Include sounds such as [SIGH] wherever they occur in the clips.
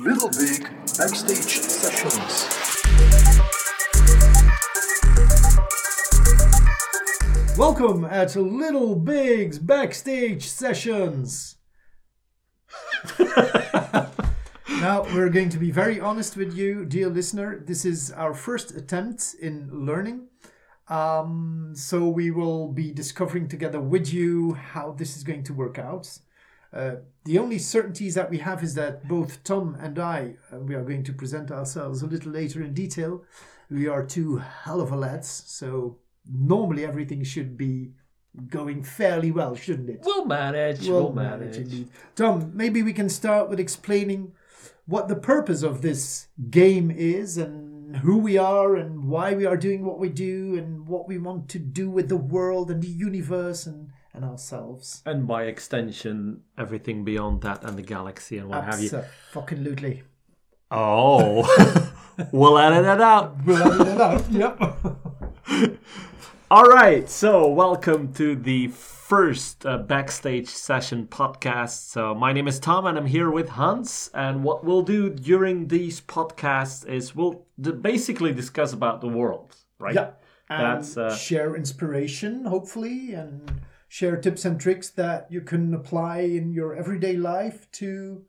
Little Big Backstage Sessions. Welcome at Little Big's Backstage Sessions. [LAUGHS] now, we're going to be very honest with you, dear listener. This is our first attempt in learning. Um, so, we will be discovering together with you how this is going to work out. Uh, the only certainties that we have is that both Tom and I, uh, we are going to present ourselves a little later in detail. We are two hell of a lads, so normally everything should be going fairly well, shouldn't it? We'll manage. We'll, manage. indeed. Tom, maybe we can start with explaining what the purpose of this game is and who we are and why we are doing what we do and what we want to do with the world and the universe and, and ourselves. And by extension, everything beyond that and the galaxy and what have you. Fucking lootly. Oh, [LAUGHS] we'll edit it out. yep. [LAUGHS] All right, so welcome to the first uh, backstage session podcast. So my name is Tom, and I'm here with Hans. And what we'll do during these podcasts is we'll d- basically discuss about the world, right? Yeah. And That's, uh, share inspiration, hopefully, and share tips and tricks that you can apply in your everyday life to,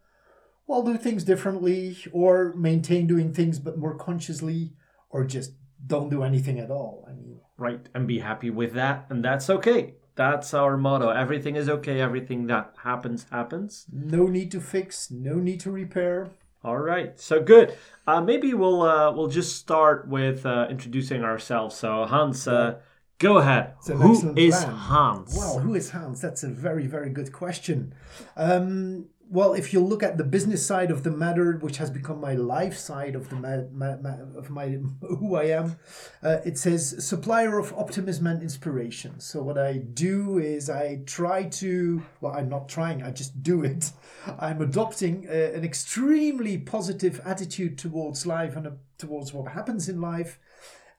well, do things differently or maintain doing things but more consciously or just don't do anything at all. I mean, right, and be happy with that, and that's okay. That's our motto. Everything is okay. Everything that happens happens. no need to fix, no need to repair. All right, so good. Uh, maybe we'll uh, we'll just start with uh, introducing ourselves. So Hans, uh, go ahead. Who is plan. Hans? Well, who is Hans? That's a very, very good question. Um, well, if you look at the business side of the matter, which has become my life side of the ma- ma- ma- of my [LAUGHS] who I am, uh, it says supplier of optimism and inspiration. So what I do is I try to. Well, I'm not trying. I just do it. [LAUGHS] I'm adopting uh, an extremely positive attitude towards life and uh, towards what happens in life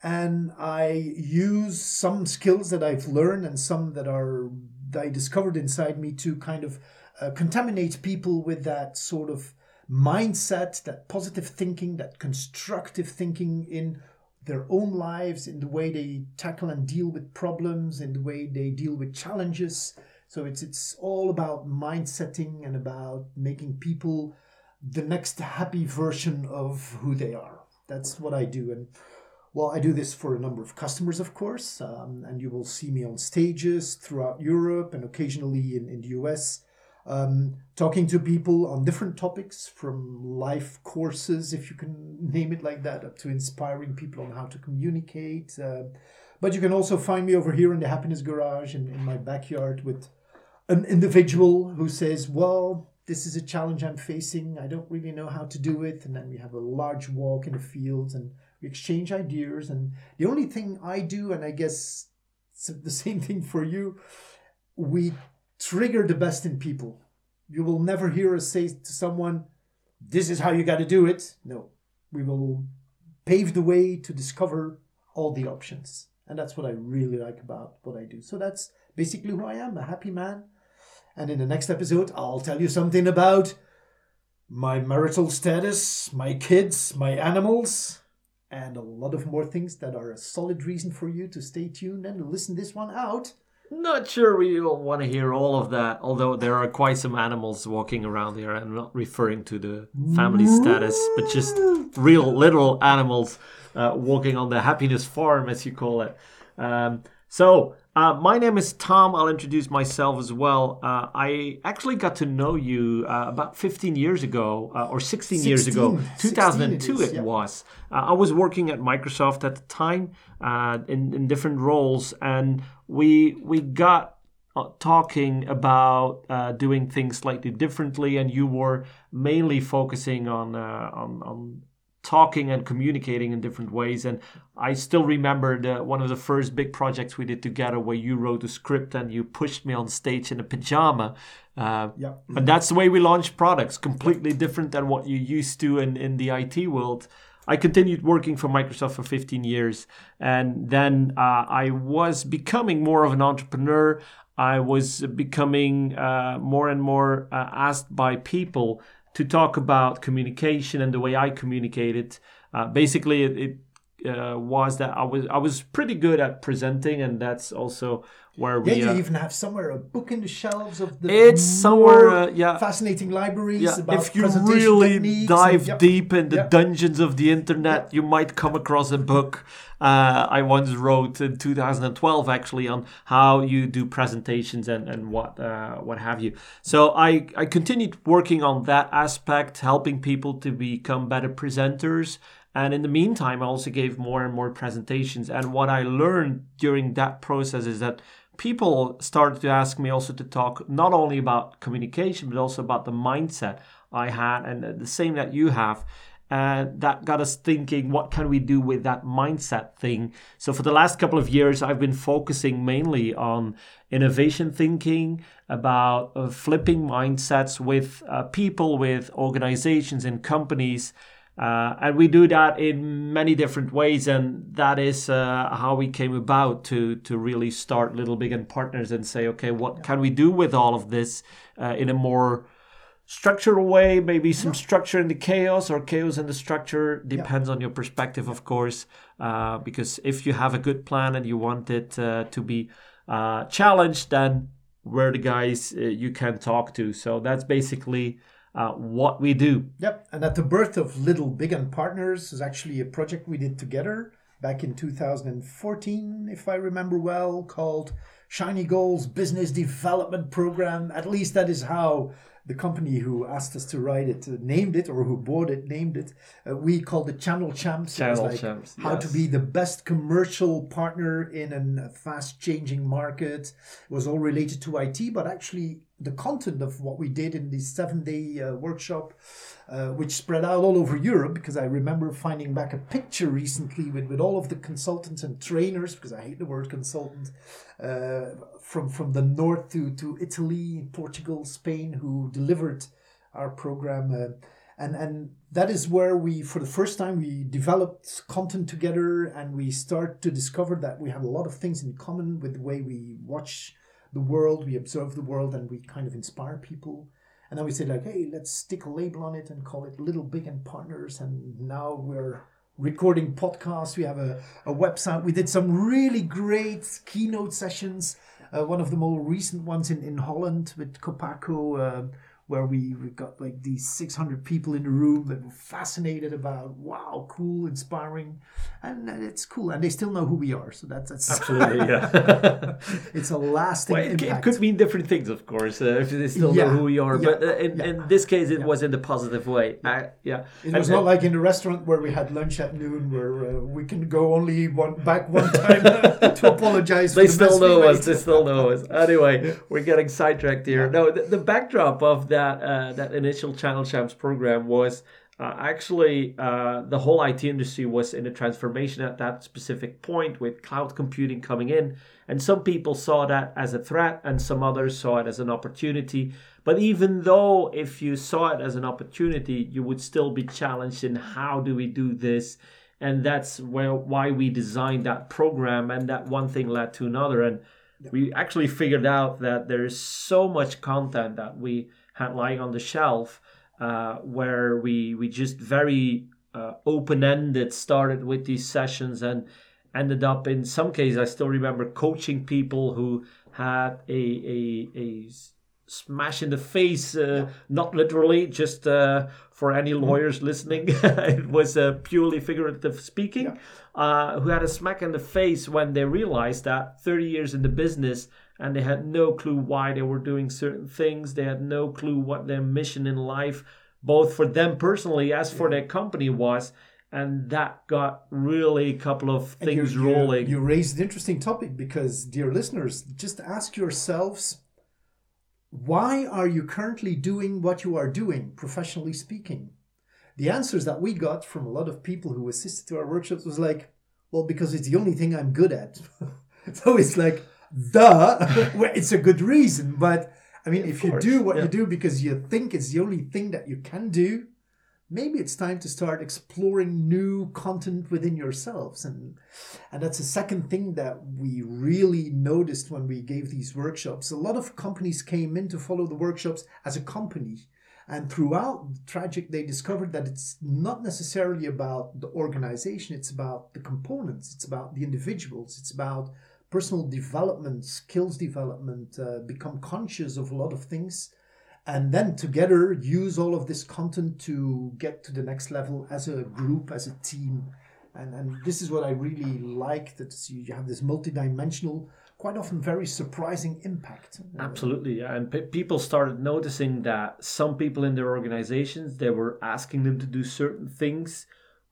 and I use some skills that I've learned and some that are that I discovered inside me to kind of uh, contaminate people with that sort of mindset, that positive thinking, that constructive thinking in their own lives, in the way they tackle and deal with problems, in the way they deal with challenges. So it's it's all about mindsetting and about making people the next happy version of who they are. That's what I do, and well, I do this for a number of customers, of course, um, and you will see me on stages throughout Europe and occasionally in, in the US, um, talking to people on different topics from life courses, if you can [LAUGHS] name it like that, up to inspiring people on how to communicate. Uh, but you can also find me over here in the Happiness Garage in, in my backyard with an individual who says, Well, this is a challenge I'm facing. I don't really know how to do it. And then we have a large walk in the fields and exchange ideas. And the only thing I do, and I guess it's the same thing for you, we trigger the best in people. You will never hear us say to someone, This is how you got to do it. No, we will pave the way to discover all the options. And that's what I really like about what I do. So that's basically who I am a happy man. And in the next episode, I'll tell you something about my marital status, my kids, my animals, and a lot of more things that are a solid reason for you to stay tuned and listen this one out. Not sure we want to hear all of that, although there are quite some animals walking around here. I'm not referring to the family status, but just real, literal animals uh, walking on the happiness farm, as you call it. Um, so, uh, my name is Tom. I'll introduce myself as well. Uh, I actually got to know you uh, about 15 years ago, uh, or 16, years ago. 2002 it is, it was. Uh, I was working at Microsoft at the time uh, in, in different roles, and we we got talking about uh, doing things slightly differently, and you were mainly focusing on uh, on, on talking and communicating in different ways. And I still remember the, one of the first big projects we did together, where you wrote a script and you pushed me on stage in a pajama. Uh, Yeah. and that's the way we launched products, completely different than what you used to in, in the IT world. I continued working for Microsoft for 15 years, and then uh, I was becoming more of an entrepreneur. I was becoming uh, more and more uh, asked by people to talk about communication and the way I communicated. Uh, basically, it, it uh, was that I was I was pretty good at presenting, and that's also where we. Yeah, uh, you even have somewhere a book in the shelves of the It's somewhere, uh, yeah. fascinating libraries yeah, about if you really dive and, yeah. deep in the Yeah. dungeons of the internet, you might come across a book uh, I once wrote in 2012, actually, on how you do presentations and and what uh, what have you. So I I continued working on that aspect, helping people to become better presenters. And in the meantime, I also gave more and more presentations. And what I learned during that process is that people started to ask me also to talk not only about communication, but also about the mindset I had and the same that you have. And that got us thinking, what can we do with that mindset thing? So, for the last couple of years, I've been focusing mainly on innovation thinking, about uh, flipping mindsets with uh, people, with organizations, and companies. Uh, and we do that in many different ways, and that is uh, how we came about to to really start Little Big and Partners and say, okay, what can we do with all of this uh, in a more structured way? Maybe some structure in the chaos, or chaos in the structure depends on your perspective, of course. Uh, because if you have a good plan and you want it uh, to be uh, challenged, then we're the guys uh, you can talk to. So that's basically uh, what we do. Yep, and at the birth of Little Big and Partners is actually a project we did together back in 2014, if I remember well, called Shiny Goals Business Development Program. At least that is how the company who asked us to write it uh, named it, or who bought it named it. Uh, we called it Channel Champs. Channel like Champs, How to be the best commercial partner in a fast changing market. It was all related to IT, but actually the content of what we did in this seven day uh, workshop, uh, which spread out all over Europe, because I remember finding back a picture recently with, with all of the consultants and trainers, because I hate the word consultant, uh, from, from the north to, to Italy, Portugal, Spain, who delivered our program. Uh, and, and that is where we, for the first time, we developed content together and we start to discover that we have a lot of things in common with the way we watch the world, we observe the world, and we kind of inspire people. And then we say like, hey, let's stick a label on it and call it Little Big and Partners. And now we're recording podcasts. We have a, a website. We did some really great keynote sessions. Uh, one of the more recent ones in, in Holland with Copaco, uh, where we, we got like these 600 people in the room that were fascinated about, wow, cool, inspiring. And uh, it's cool. And they still know who we are. So that's, that's Absolutely, yeah. [LAUGHS] it's a lasting Well, it, it could mean different things, of course, uh, if they still Yeah, know who we are. yeah, But uh, in, yeah. in this case, it was in the positive way. Uh, yeah. It And- was not like in the restaurant where we had lunch at noon, where uh, we can go only one back one time [LAUGHS] to apologize. They the still we know us. They still know us. Anyway, [LAUGHS] we're getting sidetracked here. No, the, the backdrop of that uh, that initial Channel Champs program was uh, actually uh, the whole IT industry was in a transformation at that specific point with cloud computing coming in, and some people saw that as a threat, and some others saw it as an opportunity. But even though if you saw it as an opportunity, you would still be challenged in how do we do this? And that's where why we designed that program and that one thing led to another. And we actually figured out that there is so much content that we had lying on the shelf uh, where we we just very uh, open-ended started with these sessions and ended up in some cases i still remember coaching people who had a a smash in the face uh, not literally just uh, for any lawyers listening [LAUGHS] it was uh, purely figurative speaking uh, who had a smack in the face when they realized that 30 years in the business and they had no clue why they were doing certain things they had no clue what their mission in life both for them personally as for their company was and that got really a couple of And you- things you, rolling You raised an interesting topic because, dear listeners, just ask yourselves why are you currently doing what you are doing, professionally speaking? The answers that we got from a lot of people who assisted to our workshops was like, well, because it's the only thing I'm good at. [LAUGHS] so it's like, duh, [LAUGHS] well, it's a good reason. But I mean, if you course, do what yeah. you do because you think it's the only thing that you can do, maybe it's time to start exploring new content within yourselves and and that's the second thing that we really noticed when we gave these workshops a lot of companies came in to follow the workshops as a company And throughout the Tragic, they discovered that it's not necessarily about the organization, it's about the components, it's about the individuals, it's about personal development, skills development, uh, become conscious of a lot of things, and then together use all of this content to get to the next level as a group, as a team. And, and this is what I really like that you have this multidimensional quite often very surprising impact. Absolutely, yeah. And pe- people started noticing that some people in their organizations they were asking them to do certain things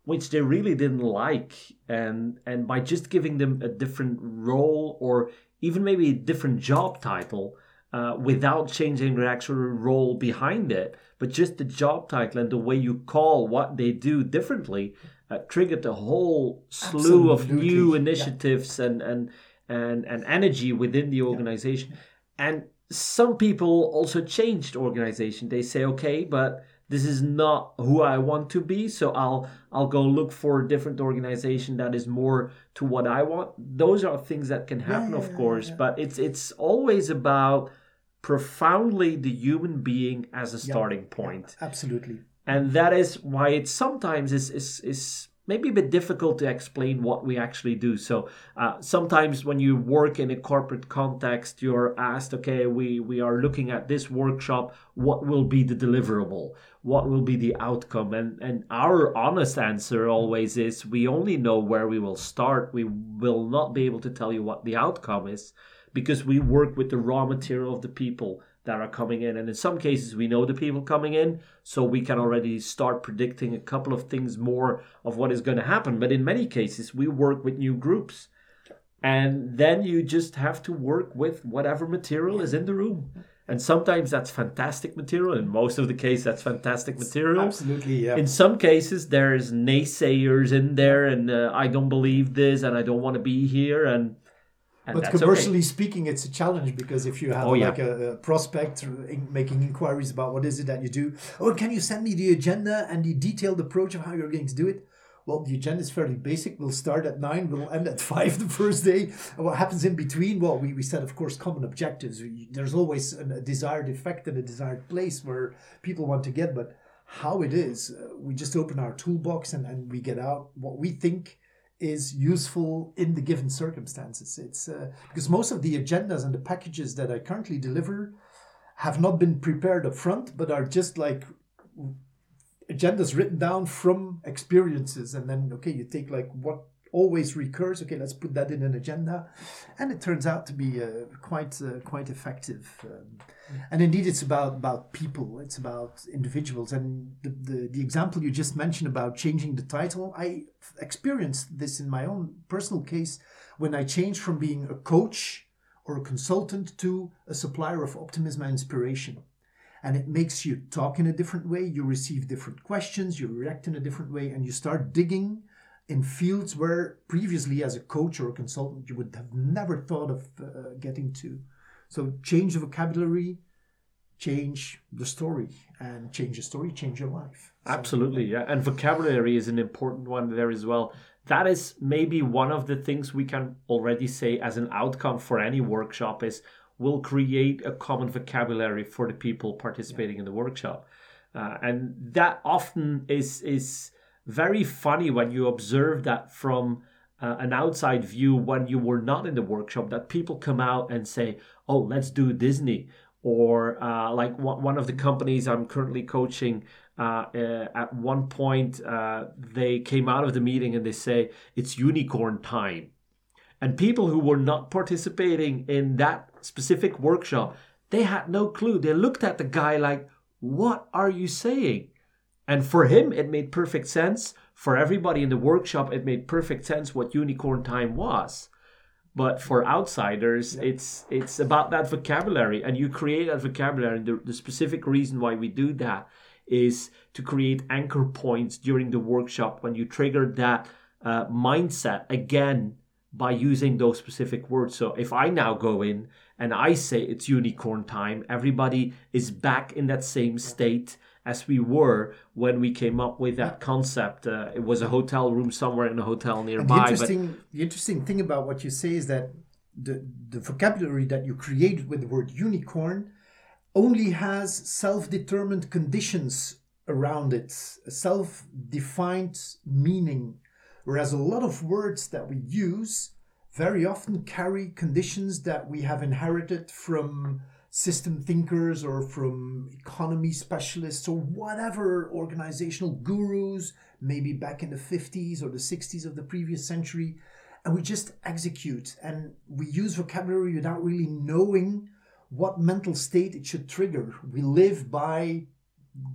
which they really didn't like, and and by just giving them a different role or even maybe a different job title. Uh, without changing the actual role behind it, but just the job title and the way you call what they do differently uh, triggered a whole slew Absolutely. of new initiatives yeah. and and and, and energy within the organization. Yeah. And some people also changed organization. They say, okay, but this is not who I want to be, so I'll I'll go look for a different organization that is more to what I want. Those are things that can happen, yeah, yeah, of course, but it's it's always about profoundly the human being as a starting point. absolutely. And that is why it sometimes is is is maybe a bit difficult to explain what we actually do. So uh, sometimes when you work in a corporate context, you're asked, okay, we, we are looking at this workshop. What will be the deliverable? What will be the outcome? And, and our honest answer always is we only know where we will start. We will not be able to tell you what the outcome is because we work with the raw material of the people that are coming in. And in some cases, we know the people coming in, so we can already start predicting a couple of things more of what is going to happen. But in many cases, we work with new groups. And then you just have to work with whatever material is in the room. And sometimes that's fantastic material. In most of the case, that's fantastic material. Absolutely, yeah. In some cases, there's naysayers in there, and uh, I don't believe this, and I don't want to be here, and and but commercially okay. speaking, it's a challenge because if you have oh, like yeah. a, a, prospect making inquiries about what is it that you do, oh, can you send me the agenda and the detailed approach of how you're going to do it? Well, the agenda is fairly basic. We'll start at nine, we'll end at [LAUGHS] five the first day. And what happens in between? Well, we, we set, of course, common objectives. We, there's always a desired effect and a desired place where people want to get, but how it is, uh, we just open our toolbox and, and we get out what we think is useful in the given circumstances. It's uh, because most of the agendas and the packages that I currently deliver have not been prepared up front, but are just like agendas written down from experiences, and then okay, you take like what always recurs. Okay, let's put that in an agenda, and it turns out to be uh, quite uh, quite effective. Um, and indeed, it's about about people. It's about individuals. And the, the the example you just mentioned about changing the title, I experienced this in my own personal case when I changed from being a coach or a consultant to a supplier of optimism and inspiration. And it makes you talk in a different way, you receive different questions, you react in a different way, and you start digging in fields where previously, as a coach or a consultant, you would have never thought of uh, getting to. So, change the vocabulary, change the story, and change the story, change your life. So, Absolutely, yeah. And vocabulary is an important one there as well. That is maybe one of the things we can already say as an outcome for any workshop is we'll create a common vocabulary for the people participating yeah. in the workshop. Uh, and that often is is very funny when you observe that from uh, an outside view when you were not in the workshop that people come out and say oh let's do disney or uh, like one of the companies i'm currently coaching uh, uh, at one point uh, they came out of the meeting and they say it's unicorn time. And people who were not participating in that specific workshop they had no clue. They looked at the guy like what are you saying and for him, it made perfect sense. For everybody in the workshop, it made perfect sense what unicorn time was. But for outsiders, it's it's about that vocabulary, and you create that vocabulary. And the, the specific reason why we do that is to create anchor points during the workshop when you trigger that uh, mindset again by using those specific words. So if I now go in and I say it's unicorn time, everybody is back in that same state as we were when we came up with that concept. Uh, it was a hotel room somewhere in a hotel nearby. And the interesting, but... the interesting thing about what you say is that the the vocabulary that you created with the word unicorn only has self determined conditions around it, a self defined meaning, whereas a lot of words that we use very often carry conditions that we have inherited from system thinkers or from economy specialists or whatever organizational gurus, maybe back in the 50s or the 60s of the previous century. And we just execute and we use vocabulary without really knowing what mental state it should trigger. We live by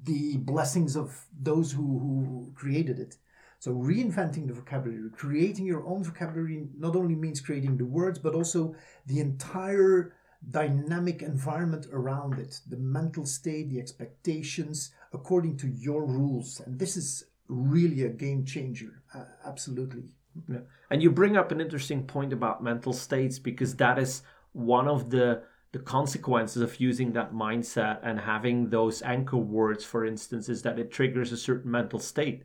the blessings of those who, who created it. So reinventing the vocabulary, creating your own vocabulary not only means creating the words, but also the entire dynamic environment around it, the mental state, the expectations, according to your rules. And this is really a game changer. Uh, absolutely. Yeah. And you bring up an interesting point about mental states because that is one of the the consequences of using that mindset and having those anchor words, for instance, is that it triggers a certain mental state.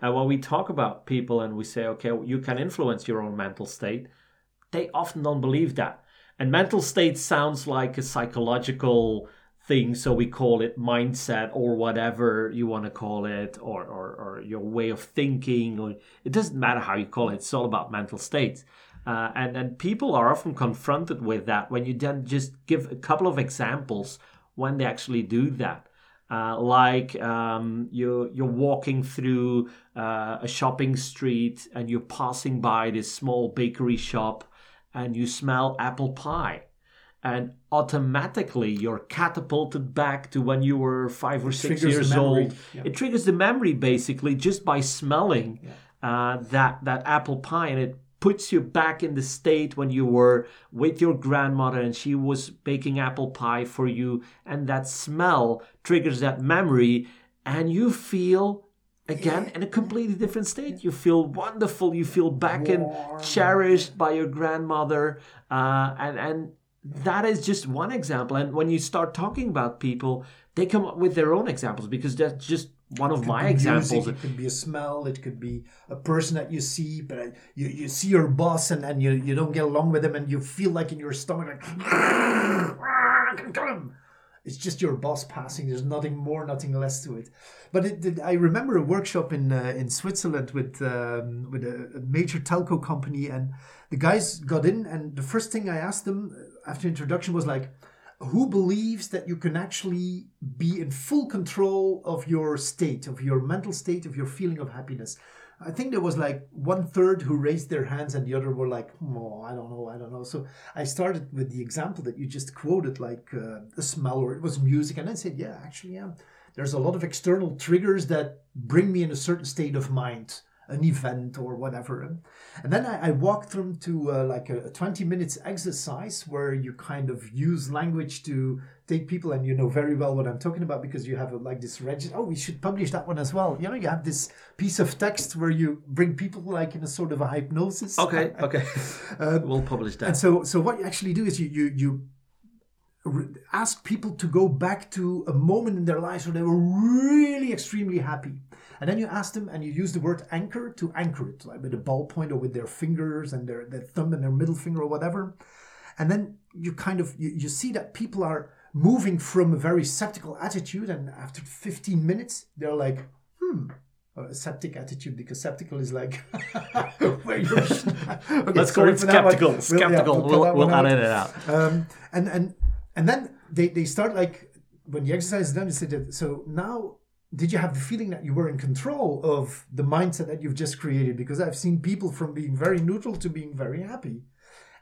And when we talk about people and we say, okay, you can influence your own mental state, they often don't believe that. And mental state sounds like a psychological thing, so we call it mindset or whatever you want to call it, or, or, or your way of thinking, or it doesn't matter how you call it, it's all about mental states. Uh, and, and people are often confronted with that when you then just give a couple of examples when they actually do that. Uh, like um, you're, you're walking through uh, a shopping street and you're passing by this small bakery shop and you smell apple pie. And automatically you're catapulted back to when you were five or six years old. Yeah. It triggers the memory basically just by smelling yeah. uh, that, that apple pie. And it puts you back in the state when you were with your grandmother and she was baking apple pie for you and that smell triggers that memory and you feel again in a completely different state. You feel wonderful. You feel back and cherished by your grandmother. Uh, and and that is just one example. And when you start talking about people they come up with their own examples because that's just one of my examples. Music, it could be a smell. It could be a person that you see, but uh, you, you see your boss and, and you, you don't get along with him, and you feel like in your stomach like [LAUGHS] it's just your boss passing. There's nothing more, nothing less to it. But it, it, I remember a workshop in uh, in Switzerland with um, with a, a major telco company, and the guys got in, and the first thing I asked them after introduction was like who believes that you can actually be in full control of your state, of your mental state, of your feeling of happiness? I think there was like one third who raised their hands and the other were like, oh, I don't know, I don't know. So I started with the example that you just quoted, like uh, a smell or it was music. And I said, yeah, actually, yeah. There's a lot of external triggers that bring me in a certain state of mind an event or whatever. And then I, I walked them to uh, like a, 20 minutes exercise where you kind of use language to take people, and you know very well what I'm talking about because you have a, like this register. Oh, we should publish that one as well. You know, you have this piece of text where you bring people like in a sort of a hypnosis. Okay, [LAUGHS] okay. uh, we'll publish that. And so, so what you actually do is you you you ask people to go back to a moment in their lives where they were really extremely happy. And then you ask them and you use the word anchor to anchor it, like with a ballpoint or with their fingers and their, their thumb and their middle finger or whatever. And then you kind of you, you see that people are moving from a very skeptical attitude and after 15 minutes they're like, hmm, a septic attitude because skeptical is like [LAUGHS] where you're okay, let's [LAUGHS] call it [LAUGHS] skeptical skeptical. We'll, yeah, we'll, we'll, we'll edit it out. Um, and and and then they, they start like when the exercise is done, you said so now did you have the feeling that you were in control of the mindset that you've just created? Because I've seen people from being very neutral to being very happy.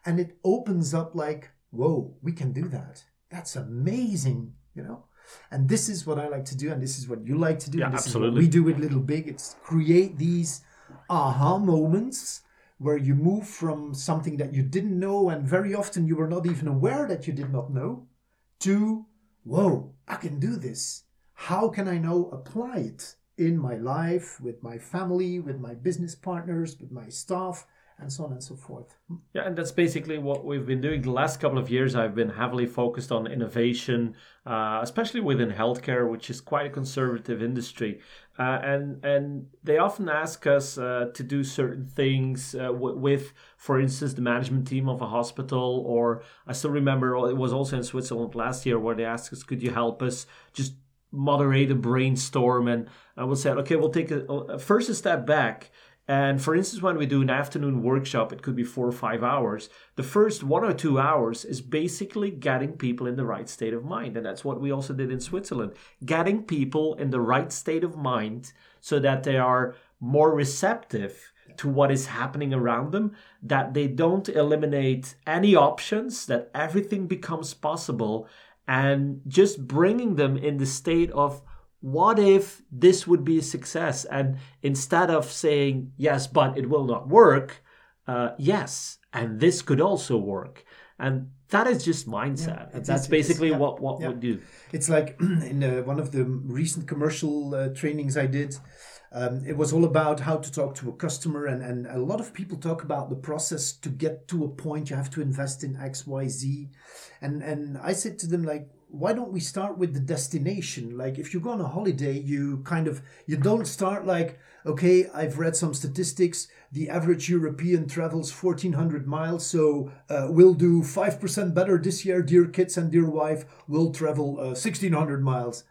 And it opens up like, whoa, we can do that. That's amazing, you know? And this is what I like to do, and this is what you like to do. Yeah, and this absolutely. Is what we do with Little Big. It's create these aha moments where you move from something that you didn't know and very often you were not even aware that you did not know to, whoa, I can do this. How can I now apply it in my life, with my family, with my business partners, with my staff, and so on and so forth. Yeah, and that's basically what we've been doing. The last couple of years, I've been heavily focused on innovation, uh, especially within healthcare, which is quite a conservative industry. Uh, and and they often ask us uh, to do certain things uh, w- with, for instance, the management team of a hospital. Or I still remember it was also in Switzerland last year where they asked us, "Could you help us just moderate a brainstorm?" And I will say, "Okay, we'll take a, a first a step back." And for instance, when we do an afternoon workshop, it could be four or five hours. The first one or two hours is basically getting people in the right state of mind. And that's what we also did in Switzerland getting people in the right state of mind so that they are more receptive to what is happening around them, that they don't eliminate any options, that everything becomes possible, and just bringing them in the state of what if this would be a success? And instead of saying, yes, but it will not work, uh, yes, and this could also work. And that is just mindset. Yeah, that's is, basically yeah, what, what yeah. we do. It's like [CLEARS THROAT] in uh, one of the recent commercial uh, trainings I did, um, it was all about how to talk to a customer. And, and a lot of people talk about the process to get to a point. You have to invest in X, Y, Z. And, and I said to them, like, why don't we start with the destination like if you go on a holiday you kind of you don't start like okay i've read some statistics the average european travels 1400 miles so uh, we'll do 5% better this year dear kids and dear wife we'll travel uh, 1600 miles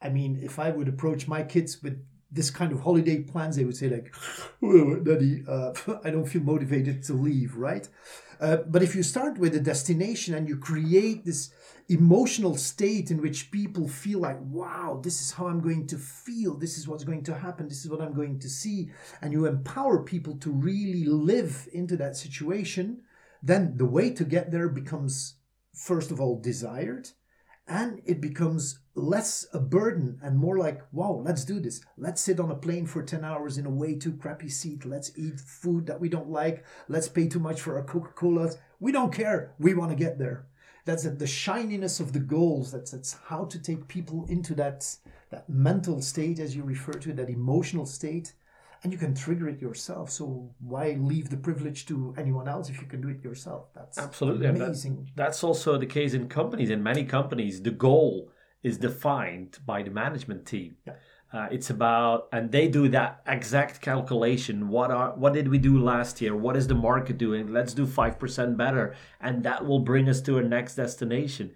i mean if i would approach my kids with this kind of holiday plans they would say like daddy uh, [LAUGHS] i don't feel motivated to leave right uh, but if you start with a destination and you create this emotional state in which people feel like, wow, this is how I'm going to feel, this is what's going to happen, this is what I'm going to see, and you empower people to really live into that situation, then the way to get there becomes, first of all, desired. And it becomes less a burden and more like, wow, let's do this. Let's sit on a plane for 10 hours in a way too crappy seat. Let's eat food that we don't like. Let's pay too much for our Coca Colas. We don't care. We want to get there that's the shininess of the goals that's that's how to take people into that that mental state as you refer to it, that emotional state and you can trigger it yourself so why leave the privilege to anyone else if you can do it yourself that's absolutely amazing that, that's also the case in companies in many companies the goal is defined by the management team yeah. Uh, it's about, and they do that exact calculation. What are what did we do last year? What is the market doing? Let's do five percent better, and that will bring us to our next destination.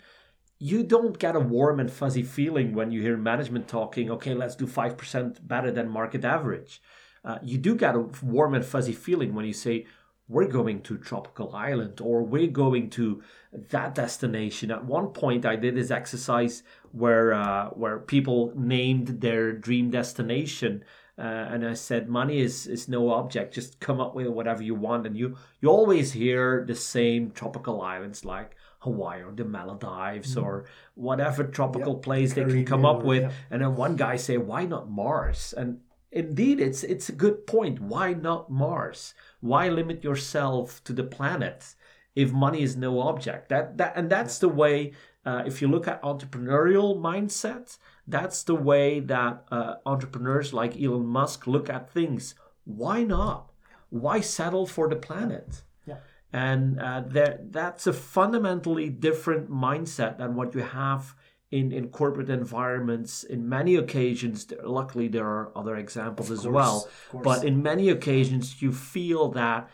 You don't get a warm and fuzzy feeling when you hear management talking. Okay, let's do five percent better than market average. Uh, you do get a warm and fuzzy feeling when you say, we're going to tropical island or we're going to that destination at one point i did this exercise where uh, where people named their dream destination uh, and i said money is is no object just come up with whatever you want and you you always hear the same tropical islands like Hawaii or the Maldives mm. or whatever tropical yep. place they can come up with. And then one guy say, "Why not Mars?" And indeed, it's it's a good point. Why not Mars? why limit yourself to the planet if money is no object that that and that's the way uh, if you look at entrepreneurial mindset that's the way that uh, entrepreneurs like elon musk look at things why not why settle for the planet yeah. and uh, there, that's a fundamentally different mindset than what you have in, in corporate environments in many occasions luckily there are other examples of as well but in many occasions you feel that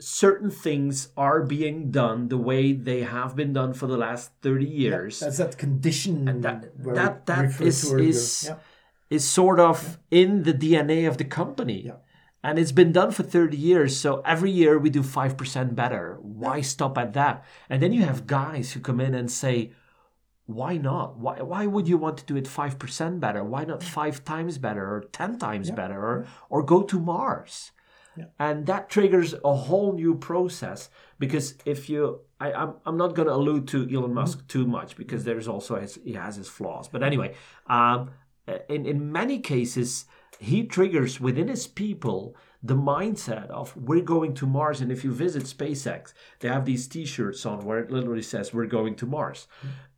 certain things are being done the way they have been done for the last 30 years. yeah, that's that condition and that that, that is is, yeah. is sort of yeah. in the dna of the company. And it's been done for 30 years so every year we do 5% better. Why stop at that? And then you have guys who come in and say why not? Why, why would you want to do it 5% better? Why not five times better or 10 times yeah. better or, or go to Mars? Yeah. And that triggers a whole new process because if you, I, I'm, I'm not going to allude to Elon Musk mm-hmm. too much because there's also his, he has his flaws. But anyway, um, in, in many cases, he triggers within his people the mindset of we're going to Mars. And if you visit SpaceX, they have these T-shirts on where it literally says we're going to Mars,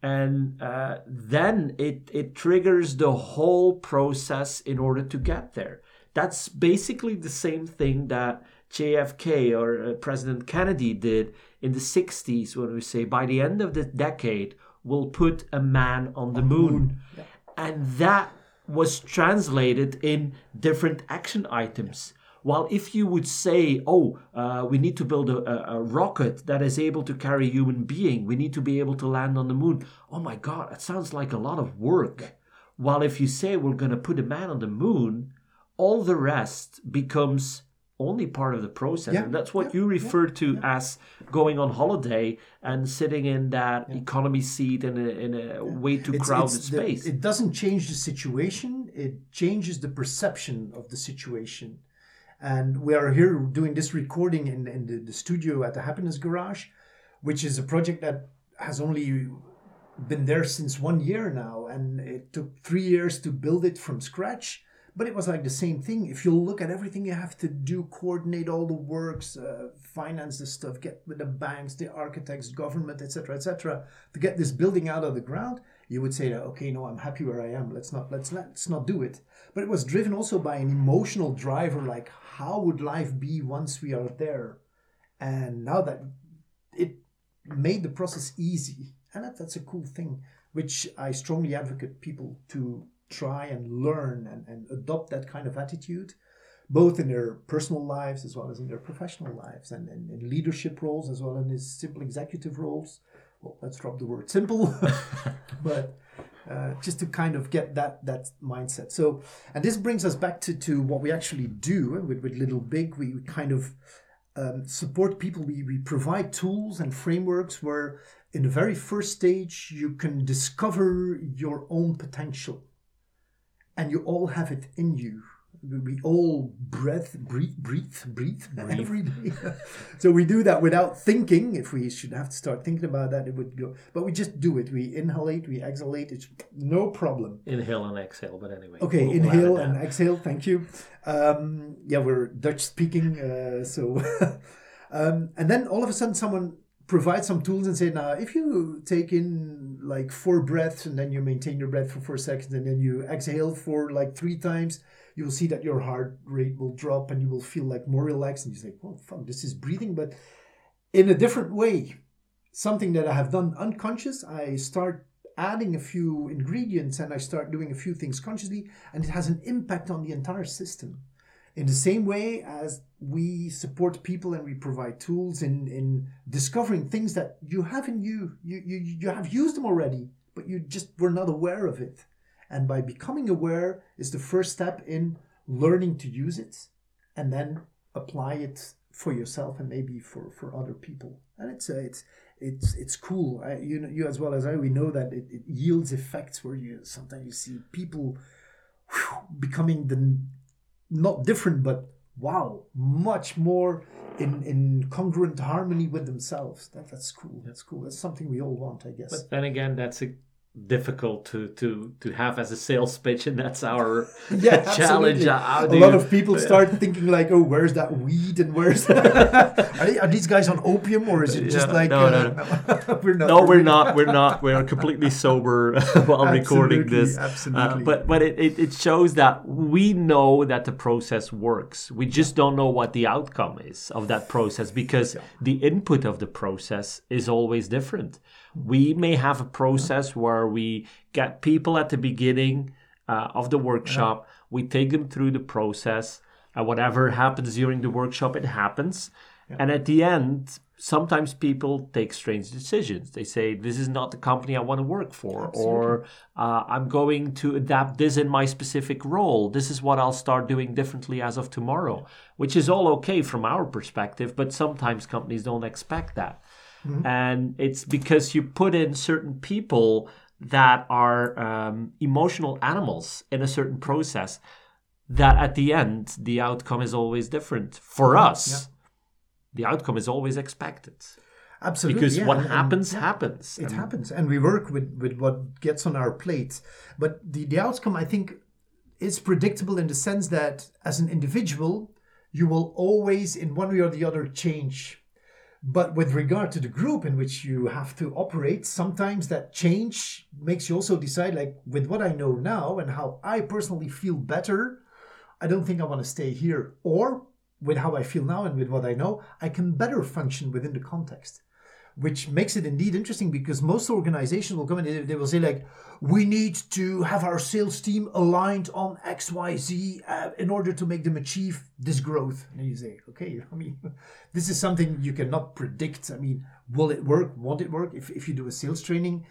and uh, then it it triggers the whole process in order to get there. That's basically the same thing that JFK or uh, President Kennedy did in the 60s when we say by the end of the decade we'll put a man on the moon. And that was translated in different action items. While if you would say, oh, uh, we need to build a, a, a rocket that is able to carry a human being, we need to be able to land on the moon. Oh my God, that sounds like a lot of work. While if you say we're going to put a man on the moon, all the rest becomes only part of the process. Yeah, And that's what yeah, you yeah, refer to as going on holiday and sitting in that economy seat in a, in a way too It's- crowded it's the- space. it doesn't change the situation, it changes the perception of the situation. And we are here doing this recording in, in the, the studio at the Happiness Garage, which is a project that has only been there since one year now. And it took three years to build it from scratch. But it was like the same thing. If you look at everything you have to do, coordinate all the works, uh, finance the stuff, get with the banks, the architects, government, etc., etc., to get this building out of the ground, you would say that okay, no, I'm happy where I am. Let's not let's let's not do it. But it was driven also by an emotional driver, like how would life be once we are there? And now that it made the process easy, and that, that's a cool thing, which I strongly advocate people to try and learn and, and adopt that kind of attitude, both in their personal lives as well as in their professional lives, and in leadership roles as well as in simple executive roles. Well, let's drop the word simple, [LAUGHS] but uh, just to kind of get that that mindset. So, and this brings us back to, to what we actually do with, with Little Big. We, we kind of um, support people. We, we provide tools and frameworks where, in the very first stage, you can discover your own potential, and you all have it in you. We- all breath, breathe, breathe, breathe, [LAUGHS] every day. [LAUGHS] so we do that without thinking. If we should have to start thinking about that, it would go. But we just do it. We inhalate, we exhalate. It's no problem. Inhale and exhale, but anyway. Okay, we'll inhale and exhale. Thank you. Um, yeah, we're Dutch speaking, uh, so [LAUGHS] um, and then all of a sudden someone provides some tools and say, now if you take in like four breaths and then you maintain your breath for four seconds and then you exhale for like three times, you will see that your heart rate will drop and you will feel like more relaxed and you say, well, fuck, this is breathing, but in a different way. Something that I have done unconscious, I start adding a few ingredients and I start doing a few things consciously, and it has an impact on the entire system. In the same way as we support people and we provide tools in, in discovering things that you have in you. you, you, you have used them already, but you just were not aware of it. And by becoming aware is the first step in learning to use it and then apply it for yourself and maybe for, for other people. And it's uh, it's it's it's cool. I, you know, you as well as I, we know that it, it yields effects where you sometimes you see people whew, becoming the not different, but wow, much more in in congruent harmony with themselves. That that's cool. That's cool. That's something we all want, I guess. But then again, that's a, difficult to, to, to have as a sales pitch, and that's our [LAUGHS] [LAUGHS] yeah, challenge. absolutely. A lot you- of people start thinking like, "Oh, where's that weed?" and "Where's [LAUGHS] are, they- are these guys on opium or is it just Yeah, like no, uh, we're not? No, we're not. We're not. We're completely sober while recording Absolutely, this. Uh, absolutely. but but it, it, it shows that we know that the process works. We just don't know what the outcome is of that process because the input of the process is always different. We may have a process where we get people at the beginning uh, of the workshop, we take them through the process, and whatever happens during the workshop, it happens. And at the end, sometimes people take strange decisions. They say, This is not the company I want to work for, or uh, I'm going to adapt this in my specific role. This is what I'll start doing differently as of tomorrow, which is all okay from our perspective, but sometimes companies don't expect that. And it's because you put in certain people that are um, emotional animals in a certain process that at the end, the outcome is always different. For us, the outcome is always expected. Absolutely, Because yeah, what and- and- happens, yeah. happens. It And happens, and we work with, with what gets on our plate. But the, the outcome, I think, is predictable in the sense that as an individual, you will always, in one way or the other, change. But with regard to the group in which you have to operate, sometimes that change makes you also decide, like, with what I know now and how I personally feel better, I don't think I want to stay here. Or with how I feel now and with what I know, I can better function within the context. Which makes it indeed interesting because most organizations will come and they, will say like, we need to have our sales team aligned on X, Y, Z uh, in order to make them achieve this growth. And you say, okay, [LAUGHS] I mean, this is something you cannot predict. I mean, will it work? Won't it work? If, if you do a sales training,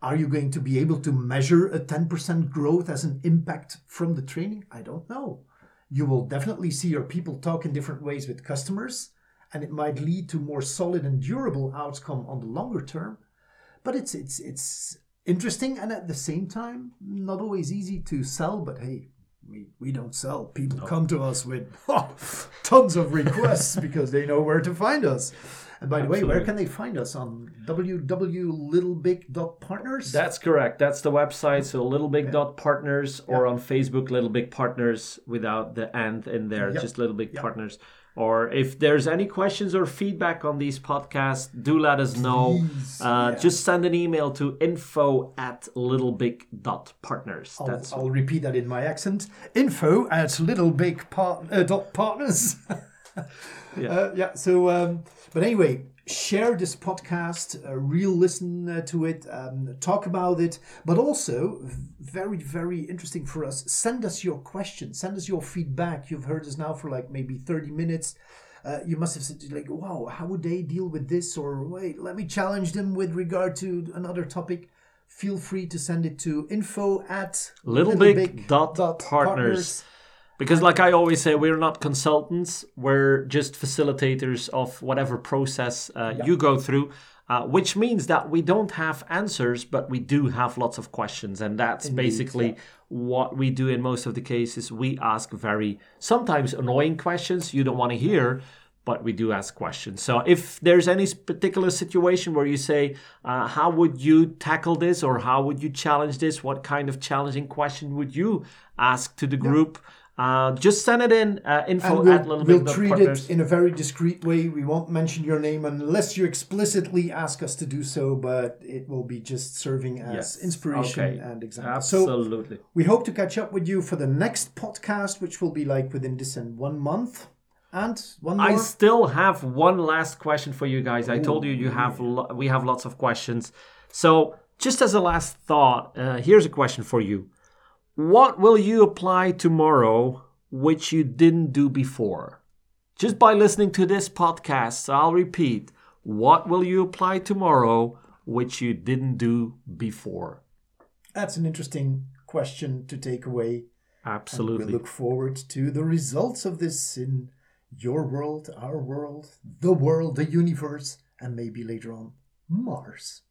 are you going to be able to measure a 10% growth as an impact from the training? I don't know. You will definitely see your people talk in different ways with customers and it might lead to more solid and durable outcome on the longer term. But it's it's it's interesting and at the same time not always easy to sell. But hey, we, we don't sell. People come to us with oh, tons of requests [LAUGHS] because they know where to find us. And by the way, where can they find us on www.littlebig.partners? That's correct. That's the website. So Little Big Dot Partners, or on Facebook, Little Big Partners without the and in there, Yep. just Little Big Yep. Partners. Or if there's any questions or feedback on these podcasts, do let us know. Please, Uh, yeah. Just send an email to info at littlebig.partners. I'll, That's I'll repeat that in my accent. Info at littlebigpart- uh, dot partners. [LAUGHS] Yeah. Uh, yeah. So, um, but anyway, share this podcast. Uh, real listen uh, to it. Um, talk about it. But also, very very interesting for us. Send us your questions. Send us your feedback. You've heard us now for like maybe thirty minutes. Uh, you must have said like, "Wow, how would they deal with this?" Or wait, let me challenge them with regard to another topic. Feel free to send it to info at Littlebig dot dot partners. Because, like I always say, we're not consultants. We're just facilitators of whatever process uh, you go through, uh, which means that we don't have answers, but we do have lots of questions. And that's basically what we do in most of the cases. We ask very, sometimes annoying questions you don't want to hear, but we do ask questions. So if there's any particular situation where you say, uh, how would you tackle this or how would you challenge this? What kind of challenging question would you ask to the group? Uh, just send it in uh, info and we'll, little we'll treat it in a very discreet way. We won't mention your name unless you explicitly ask us to do so, but it will be just serving as Yes. inspiration Okay. and example. So Absolutely. we hope to catch up with you for the next podcast, which will be like within this and one month. And one more. I still have one last question for you guys. I told you you have lo- we have lots of questions. So just as a last thought, uh, here's a question for you. What will you apply tomorrow which you didn't do before? Just by listening to this podcast, I'll repeat. What will you apply tomorrow which you didn't do before? That's an interesting question to take away. Absolutely. We look forward to the results of this in your world, our world, the world, the universe, and maybe later on, Mars.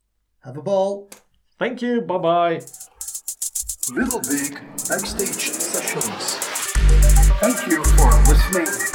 Have a ball. Thank you. Bye bye. Little Big Backstage Sessions. Thank you for listening.